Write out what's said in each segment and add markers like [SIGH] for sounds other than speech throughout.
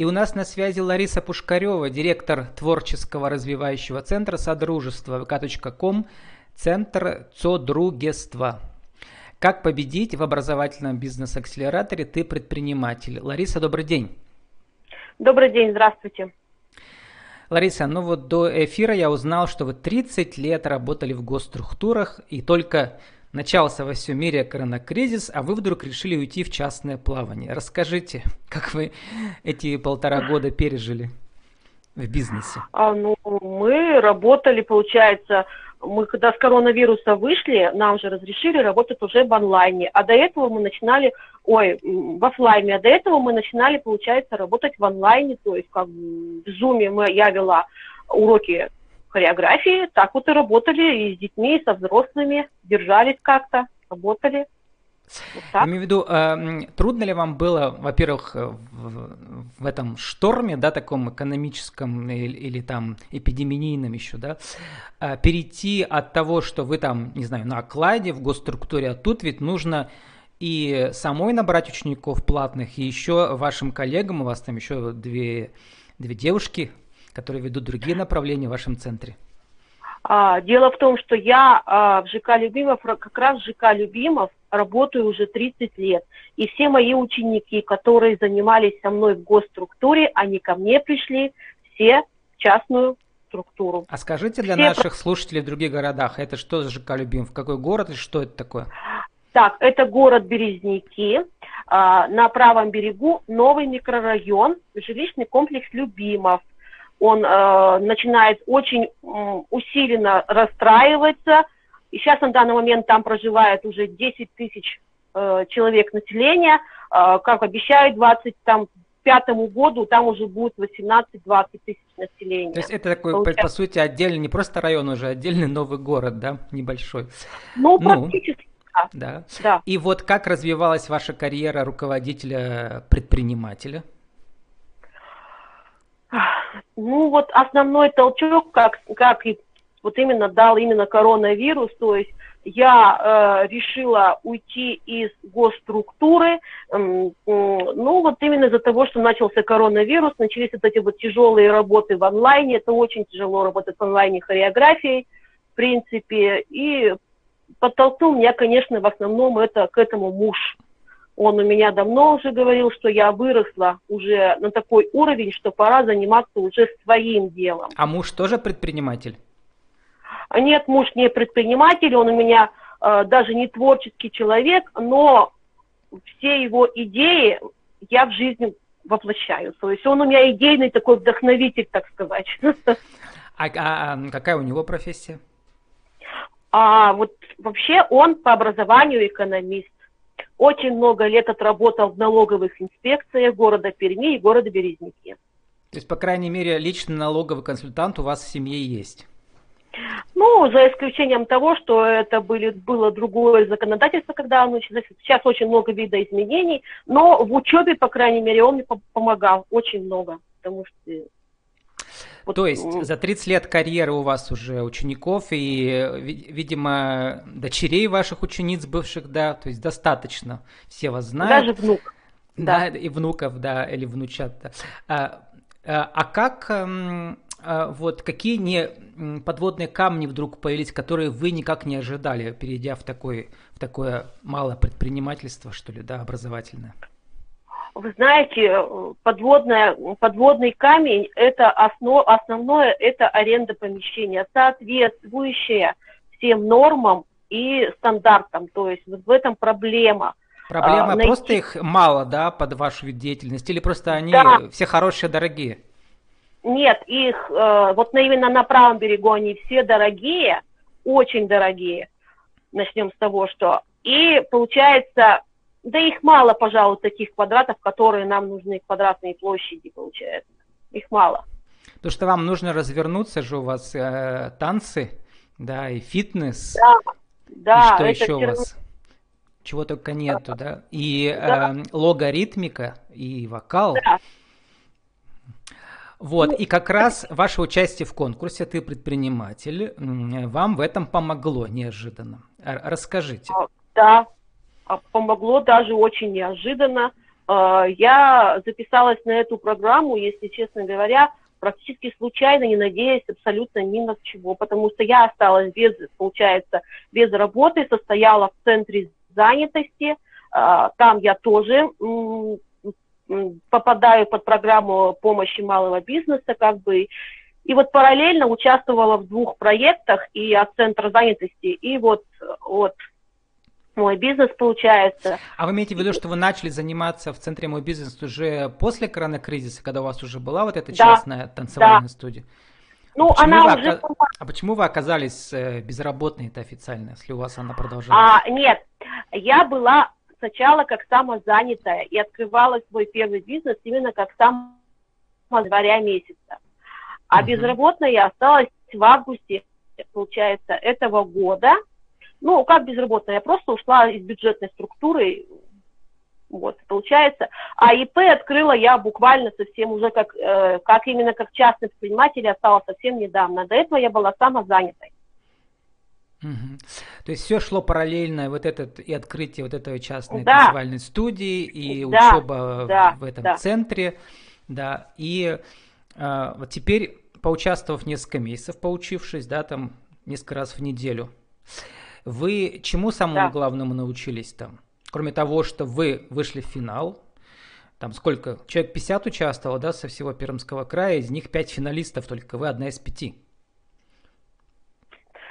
И у нас на связи Лариса Пушкарева, директор творческого развивающего центра Содружества vk.com, Центр Цодругества. Как победить в образовательном бизнес-акселераторе «Ты предприниматель». Лариса, добрый день. Добрый день, здравствуйте. Лариса, ну вот до эфира я узнал, что вы 30 лет работали в госструктурах, и только начался во всем мире коронакризис, а вы вдруг решили уйти в частное плавание. Расскажите, [LAUGHS] как вы эти полтора года пережили в бизнесе? А, ну, мы работали, получается, мы когда с коронавируса вышли, нам же разрешили работать уже в онлайне, а до этого мы начинали, ой, в офлайне, а до этого мы начинали, получается, работать в онлайне, то есть как в Zoom мы, я вела уроки хореографии, так вот и работали и с детьми, и со взрослыми, держались как-то, работали. Вот так. Имею в виду, э, трудно ли вам было, во-первых, э, в, в этом шторме, да, таком экономическом или, или там эпидемийном еще, да, э, перейти от того, что вы там, не знаю, на окладе в госструктуре, а тут ведь нужно и самой набрать учеников платных, и еще вашим коллегам, у вас там еще две, две девушки, которые ведут другие направления в вашем центре. А, дело в том, что я а, в ЖК Любимов, как раз в ЖК Любимов работаю уже 30 лет. И все мои ученики, которые занимались со мной в госструктуре, они ко мне пришли все в частную структуру. А скажите для все наших слушателей в других городах, это что за ЖК Любимов? Какой город и что это такое? Так, это город Березники, а, на правом берегу новый микрорайон, жилищный комплекс Любимов он э, начинает очень э, усиленно расстраиваться. И сейчас на данный момент там проживает уже 10 тысяч э, человек населения. Э, как обещают, 20 там пятому году там уже будет 18-20 тысяч населения. То есть это такой, Получается. по, сути, отдельный, не просто район уже, отдельный новый город, да, небольшой. Ну, ну практически, да. да. И вот как развивалась ваша карьера руководителя-предпринимателя? Ну вот основной толчок, как, как и вот именно дал именно коронавирус, то есть я э, решила уйти из госструктуры, э, э, ну вот именно из-за того, что начался коронавирус, начались вот эти вот тяжелые работы в онлайне, это очень тяжело работать в онлайне хореографией, в принципе, и подтолкнул меня, конечно, в основном это к этому муж. Он у меня давно уже говорил, что я выросла уже на такой уровень, что пора заниматься уже своим делом. А муж тоже предприниматель? А нет, муж не предприниматель, он у меня э, даже не творческий человек, но все его идеи я в жизни воплощаю. То есть он у меня идейный такой вдохновитель, так сказать. А, а, а какая у него профессия? А вот вообще он по образованию экономист. Очень много лет отработал в налоговых инспекциях города Перми и города Березники. То есть, по крайней мере, личный налоговый консультант у вас в семье есть? Ну, за исключением того, что это были, было другое законодательство, когда оно сейчас очень много видоизменений, но в учебе, по крайней мере, он мне помогал очень много, потому что вот, То есть за 30 лет карьеры у вас уже учеников и, видимо, дочерей ваших учениц бывших, да, то есть достаточно, все вас знают. Даже внук. Да, да. и внуков, да, или внучат. Да. А, а, а как, а, вот, какие не подводные камни вдруг появились, которые вы никак не ожидали, перейдя в, такой, в такое малое предпринимательство, что ли, да, образовательное? Вы знаете, подводная, подводный камень – это основ, основное, это аренда помещения, соответствующая всем нормам и стандартам. То есть вот в этом проблема. Проблема а, найти... просто их мало, да, под вашу вид деятельности, или просто они да. все хорошие, дорогие? Нет, их э, вот именно на правом берегу они все дорогие, очень дорогие. Начнем с того, что и получается да их мало, пожалуй, таких квадратов, которые нам нужны, квадратные площади, получается. Их мало. То, что вам нужно развернуться же, у вас э, танцы, да, и фитнес. Да, да. И что еще у вас? Чего только нету, да? И да. Э, логаритмика, и вокал. Да. Вот, ну, и как раз ваше участие в конкурсе «Ты предприниматель» вам в этом помогло неожиданно. Расскажите. Да, помогло даже очень неожиданно. э, я записалась на эту программу, если честно говоря, практически случайно, не надеясь абсолютно ни на чего, потому что я осталась без, получается, без работы, состояла в центре занятости, а, там я тоже попадаю под программу помощи малого бизнеса, как бы, и вот параллельно участвовала в двух проектах и от центра занятости, и вот от мой бизнес получается. А вы имеете в виду, что вы начали заниматься в центре мой бизнес уже после коронакризиса, когда у вас уже была вот эта да, частная танцевальная да. студия? Ну, а она уже... Ока... А почему вы оказались э, безработной это официально, если у вас она продолжалась? А, нет, я была сначала как самозанятая и открывала свой первый бизнес именно как сам января месяца. А uh-huh. безработная я осталась в августе, получается, этого года. Ну, как безработная? Я просто ушла из бюджетной структуры, вот, получается. А ИП открыла я буквально совсем уже как, э, как именно как частный предприниматель, я стала совсем недавно. До этого я была самозанятой. Угу. То есть все шло параллельно, вот этот и открытие вот этой частной да. танцевальной студии, и да, учеба да, в этом да. центре, да, и э, вот теперь, поучаствовав несколько месяцев, поучившись, да, там несколько раз в неделю, вы чему самому да. главному научились там? Кроме того, что вы вышли в финал, там сколько? Человек 50 участвовал, да, со всего Пермского края, из них 5 финалистов, только вы одна из пяти.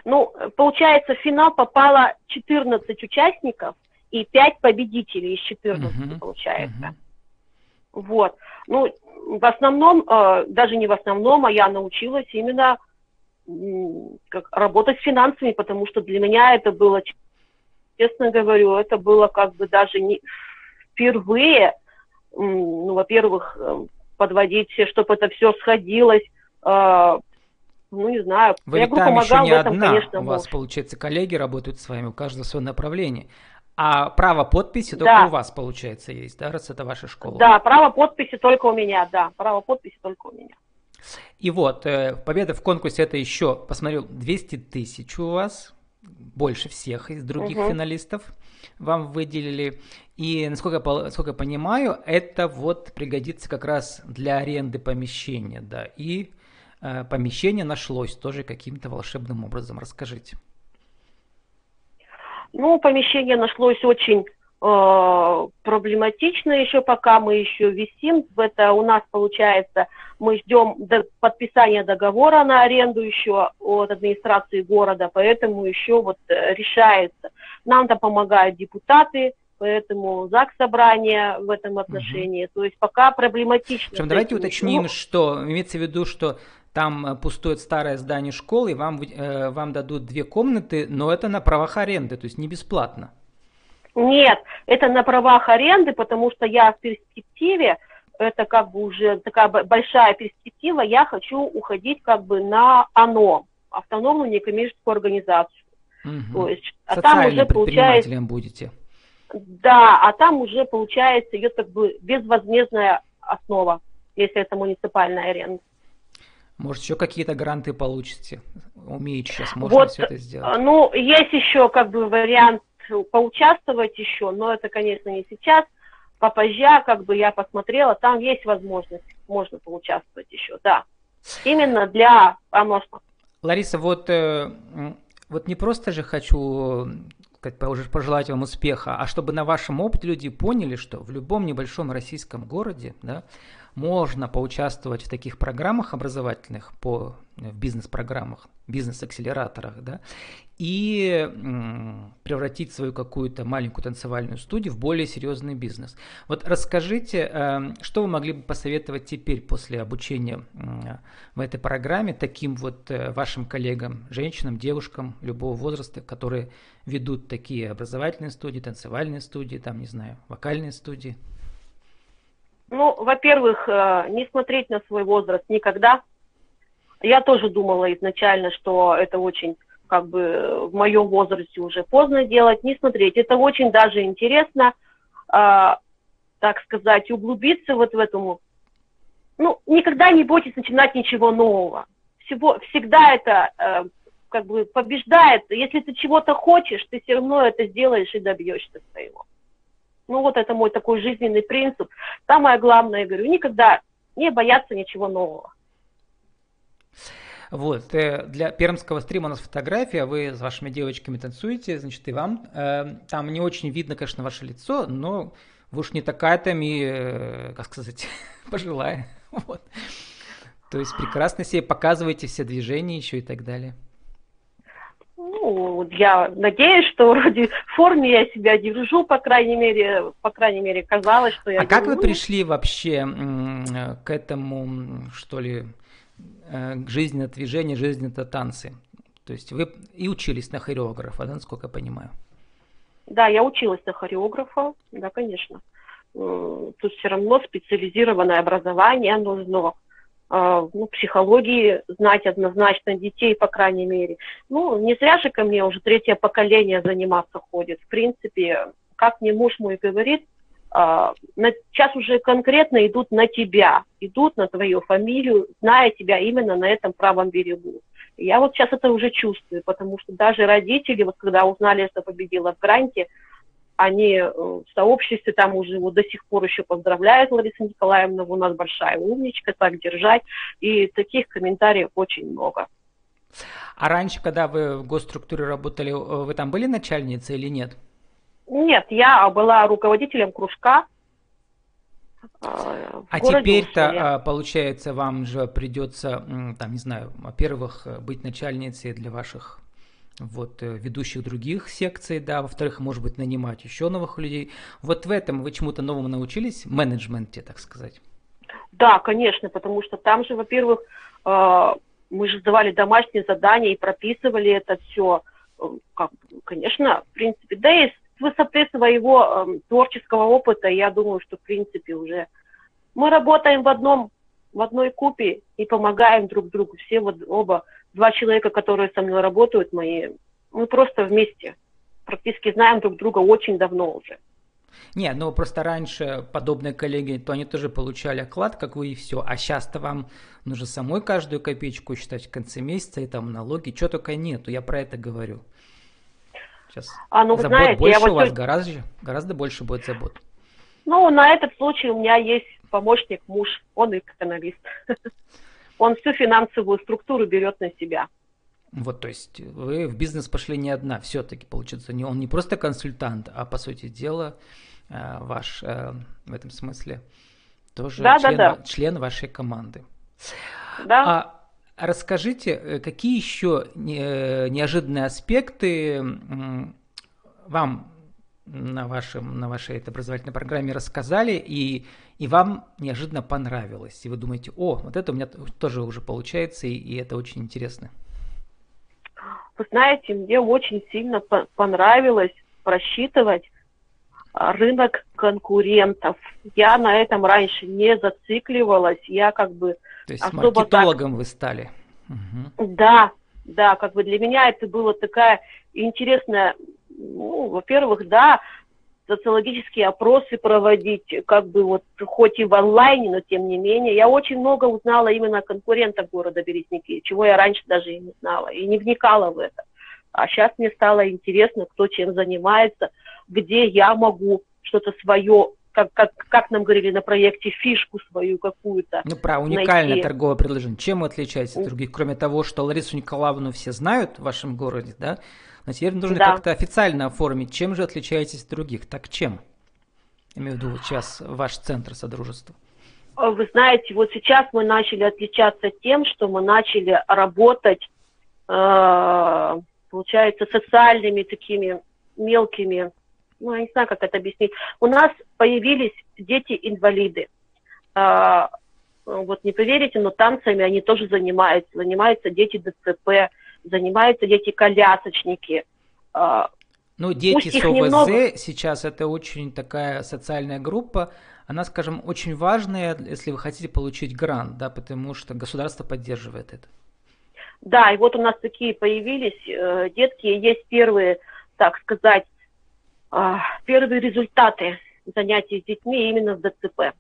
Ну, получается, в финал попало 14 участников и 5 победителей из 14, uh-huh, получается. Uh-huh. Вот. Ну, в основном, э, даже не в основном, а я научилась именно как, работать с финансами, потому что для меня это было, честно говорю, это было как бы даже не впервые, ну, во-первых, э, подводить, чтобы это все сходилось, э, ну, не знаю. Вы ведь там еще не этом, одна, конечно, у вас, муж. получается, коллеги работают с вами, у каждого свое направление. А право подписи только да. у вас, получается, есть, да, раз это ваша школа? Да, право подписи только у меня, да, право подписи только у меня. И вот, э, победа в конкурсе это еще, посмотрел, 200 тысяч у вас, больше всех из других угу. финалистов вам выделили. И, насколько, насколько я понимаю, это вот пригодится как раз для аренды помещения, да, и Э, помещение нашлось тоже каким-то волшебным образом. Расскажите. Ну, помещение нашлось очень проблематично еще, пока мы еще висим. Это у нас получается, мы ждем до подписания договора на аренду еще от администрации города, поэтому еще вот э, решается. Нам-то помогают депутаты, поэтому ЗАГС собрание в этом отношении. Угу. То есть пока проблематично. Причем давайте уточним, что имеется в виду, что там э, пустует старое здание школы, и вам, э, вам дадут две комнаты, но это на правах аренды, то есть не бесплатно. Нет, это на правах аренды, потому что я в перспективе, это как бы уже такая большая перспектива, я хочу уходить как бы на ОНО, автономную некоммерческую организацию. Угу. То есть, а там уже получается... будете. Да, а там уже получается идет как бы безвозмездная основа, если это муниципальная аренда. Может, еще какие-то гранты получите? Умеете сейчас, можно вот, все это сделать. Ну, есть еще как бы вариант поучаствовать еще, но это, конечно, не сейчас. Попозже, как бы я посмотрела, там есть возможность, можно поучаствовать еще, да. Именно для помощников. Лариса, вот, э, вот не просто же хочу как пожелать вам успеха, а чтобы на вашем опыте люди поняли, что в любом небольшом российском городе, да, можно поучаствовать в таких программах образовательных, по, в бизнес-программах, бизнес-акселераторах, да, и м, превратить свою какую-то маленькую танцевальную студию в более серьезный бизнес. Вот расскажите, э, что вы могли бы посоветовать теперь после обучения э, в этой программе таким вот э, вашим коллегам, женщинам, девушкам любого возраста, которые ведут такие образовательные студии, танцевальные студии, там, не знаю, вокальные студии? Ну, во-первых, э, не смотреть на свой возраст никогда. Я тоже думала изначально, что это очень как бы в моем возрасте уже поздно делать, не смотреть. Это очень даже интересно, э, так сказать, углубиться вот в этому. Ну, никогда не бойтесь начинать ничего нового. Всего, всегда это э, как бы побеждает. Если ты чего-то хочешь, ты все равно это сделаешь и добьешься своего. Ну вот это мой такой жизненный принцип. Самое главное, я говорю, никогда не бояться ничего нового. Вот, э, для пермского стрима у нас фотография, вы с вашими девочками танцуете, значит, и вам. Э, там не очень видно, конечно, ваше лицо, но вы уж не такая там и, э, как сказать, [LAUGHS] пожилая. Вот. То есть прекрасно себе показываете все движения еще и так далее. Ну, я надеюсь, что вроде в форме я себя держу, по крайней мере, по крайней мере, казалось, что я... А как вы пришли вообще к этому, что ли, э, к жизни это движение, жизнь это танцы? То есть вы и учились на хореографа, да, насколько я понимаю? Да, я училась на хореографа, да, конечно. Тут все равно специализированное образование нужно ну, психологии знать однозначно детей, по крайней мере. Ну, не зря же ко мне уже третье поколение заниматься ходит. В принципе, как мне муж мой говорит, а, сейчас уже конкретно идут на тебя, идут на твою фамилию, зная тебя именно на этом правом берегу. Я вот сейчас это уже чувствую, потому что даже родители, вот когда узнали, что победила в гранте, они э, в сообществе там уже вот до сих пор еще поздравляют Ларису Николаевну, у нас большая умничка, так держать. И таких комментариев очень много. А раньше, когда вы в госструктуре работали, э, вы там были начальницей или нет? Нет, я была руководителем кружка. Э, а теперь-то, получается, вам же придется, там, не знаю, во-первых, быть начальницей для ваших вот, э, ведущих других секций, да, во-вторых, может быть, нанимать еще новых людей. Вот в этом вы чему-то новому научились, менеджменте, так сказать? Да, конечно, потому что там же, во-первых, э, мы же сдавали домашние задания и прописывали это все, э, как, конечно, в принципе, да и высоты своего творческого опыта, я думаю, что, в принципе, уже мы работаем в одном, в одной купе и помогаем друг другу, все вот оба два человека, которые со мной работают, мои, мы просто вместе практически знаем друг друга очень давно уже. Не, ну просто раньше подобные коллеги, то они тоже получали оклад, как вы и все, а сейчас-то вам нужно самой каждую копеечку считать в конце месяца, и там налоги, что только нету, я про это говорю. Сейчас а, ну, забот знаете, больше я у вас, гораздо, гораздо больше будет забот. Ну, на этот случай у меня есть помощник, муж, он экономист. [LAUGHS] он всю финансовую структуру берет на себя. Вот, то есть вы в бизнес пошли не одна, все-таки получится, не, он не просто консультант, а по сути дела э, ваш э, в этом смысле тоже да, член, да, да. член вашей команды. Да. А расскажите, э, какие еще неожиданные аспекты вам на, вашем, на вашей этой образовательной программе рассказали, и, и вам неожиданно понравилось. И вы думаете, о, вот это у меня тоже уже получается, и, и это очень интересно. Вы знаете, мне очень сильно понравилось просчитывать а, рынок конкурентов. Я на этом раньше не зацикливалась, я как бы... То есть маркетологом так... вы стали? Угу. Да, да, как бы для меня это была такая интересная ну, во-первых, да, социологические опросы проводить, как бы вот хоть и в онлайне, но тем не менее. Я очень много узнала именно о конкурентах города Березники, чего я раньше даже и не знала, и не вникала в это. А сейчас мне стало интересно, кто чем занимается, где я могу что-то свое как, как, как нам говорили на проекте, фишку свою какую-то. Ну, про уникальное найти. торговое предложение. Чем вы отличаетесь от других, кроме того, что Ларису Николаевну все знают в вашем городе, да? Но теперь нужно да. как-то официально оформить, чем же отличаетесь от других. Так чем? Имею в виду сейчас ваш центр Содружества. Вы знаете, вот сейчас мы начали отличаться тем, что мы начали работать, э, получается, социальными такими мелкими, ну, я не знаю, как это объяснить. У нас появились дети-инвалиды. Э, вот не поверите, но танцами они тоже занимаются. Занимаются дети ДЦП, занимаются дети-колясочники. А, ну, дети с ОВЗ немного... сейчас это очень такая социальная группа. Она, скажем, очень важная, если вы хотите получить грант, да, потому что государство поддерживает это. Да, и вот у нас такие появились э, детки, есть первые, так сказать, э, первые результаты занятий с детьми именно с ДЦП.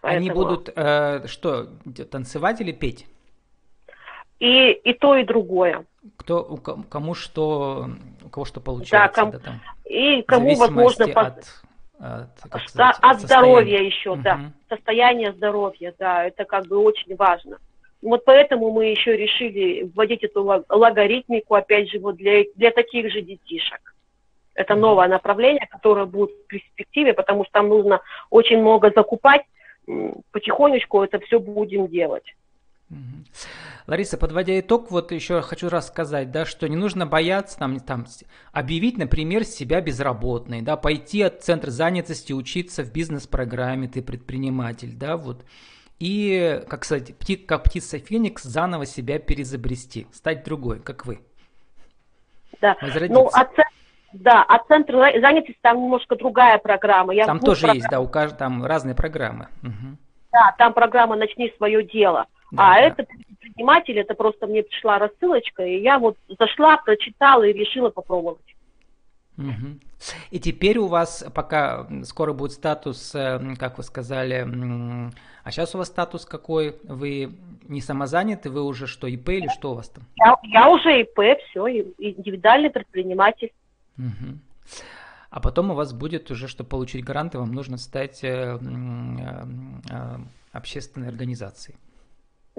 Поэтому... Они будут э, что, танцевать или петь? И, и то, и другое. Кто, у, кому что, у кого что получается. Да, ком, да, там, и кому, возможно, от От, как сказать, от здоровья еще, угу. да. Состояние здоровья, да, это как бы очень важно. Вот поэтому мы еще решили вводить эту логаритмику, опять же, вот для, для таких же детишек. Это новое направление, которое будет в перспективе, потому что там нужно очень много закупать. Потихонечку это все будем делать. Лариса, подводя итог, вот еще хочу рассказать, да, что не нужно бояться там, там объявить, например, себя безработной, да, пойти от центра занятости, учиться в бизнес-программе, ты предприниматель, да, вот. И, как сказать, пти, как птица Феникс, заново себя перезабрести, стать другой, как вы. Да, ну, от, да, от центра занятости там немножко другая программа. Я там тоже программ... есть, да, у каждого там разные программы. Угу. Да, там программа «Начни свое дело». Да, а да. это предприниматель, это просто мне пришла рассылочка, и я вот зашла, прочитала и решила попробовать. Угу. И теперь у вас пока скоро будет статус, э, как вы сказали, а сейчас у вас статус какой? Вы не самозаняты, вы уже что, ИП или что у вас там? Я, я уже ИП, все, индивидуальный предприниматель. Угу. А потом у вас будет уже, чтобы получить гранты, вам нужно стать э, э, общественной организацией.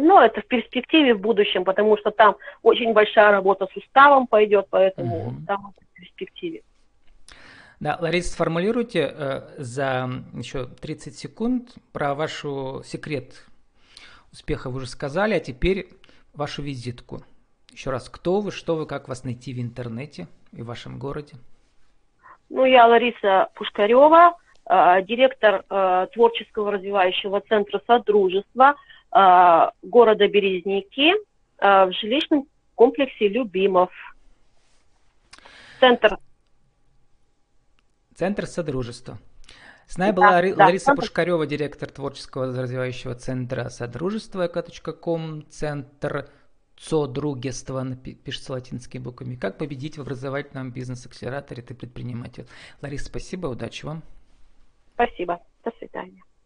Ну, это в перспективе в будущем, потому что там очень большая работа с уставом пойдет, поэтому угу. там в перспективе. Да, Лариса, сформулируйте э, за еще 30 секунд про вашу секрет успеха, вы уже сказали, а теперь вашу визитку. Еще раз, кто вы, что вы, как вас найти в интернете и в вашем городе? Ну, я Лариса Пушкарева, э, директор э, творческого развивающего центра Содружества – города Березники э, в жилищном комплексе Любимов. Центр. Центр Содружества. С нами да, была да, Лариса центр... Пушкарева, директор творческого развивающего центра Содружества, ком центр Цодругество, пишется латинскими буквами. Как победить в образовательном бизнес-акселераторе ты предприниматель? Лариса, спасибо, удачи вам. Спасибо.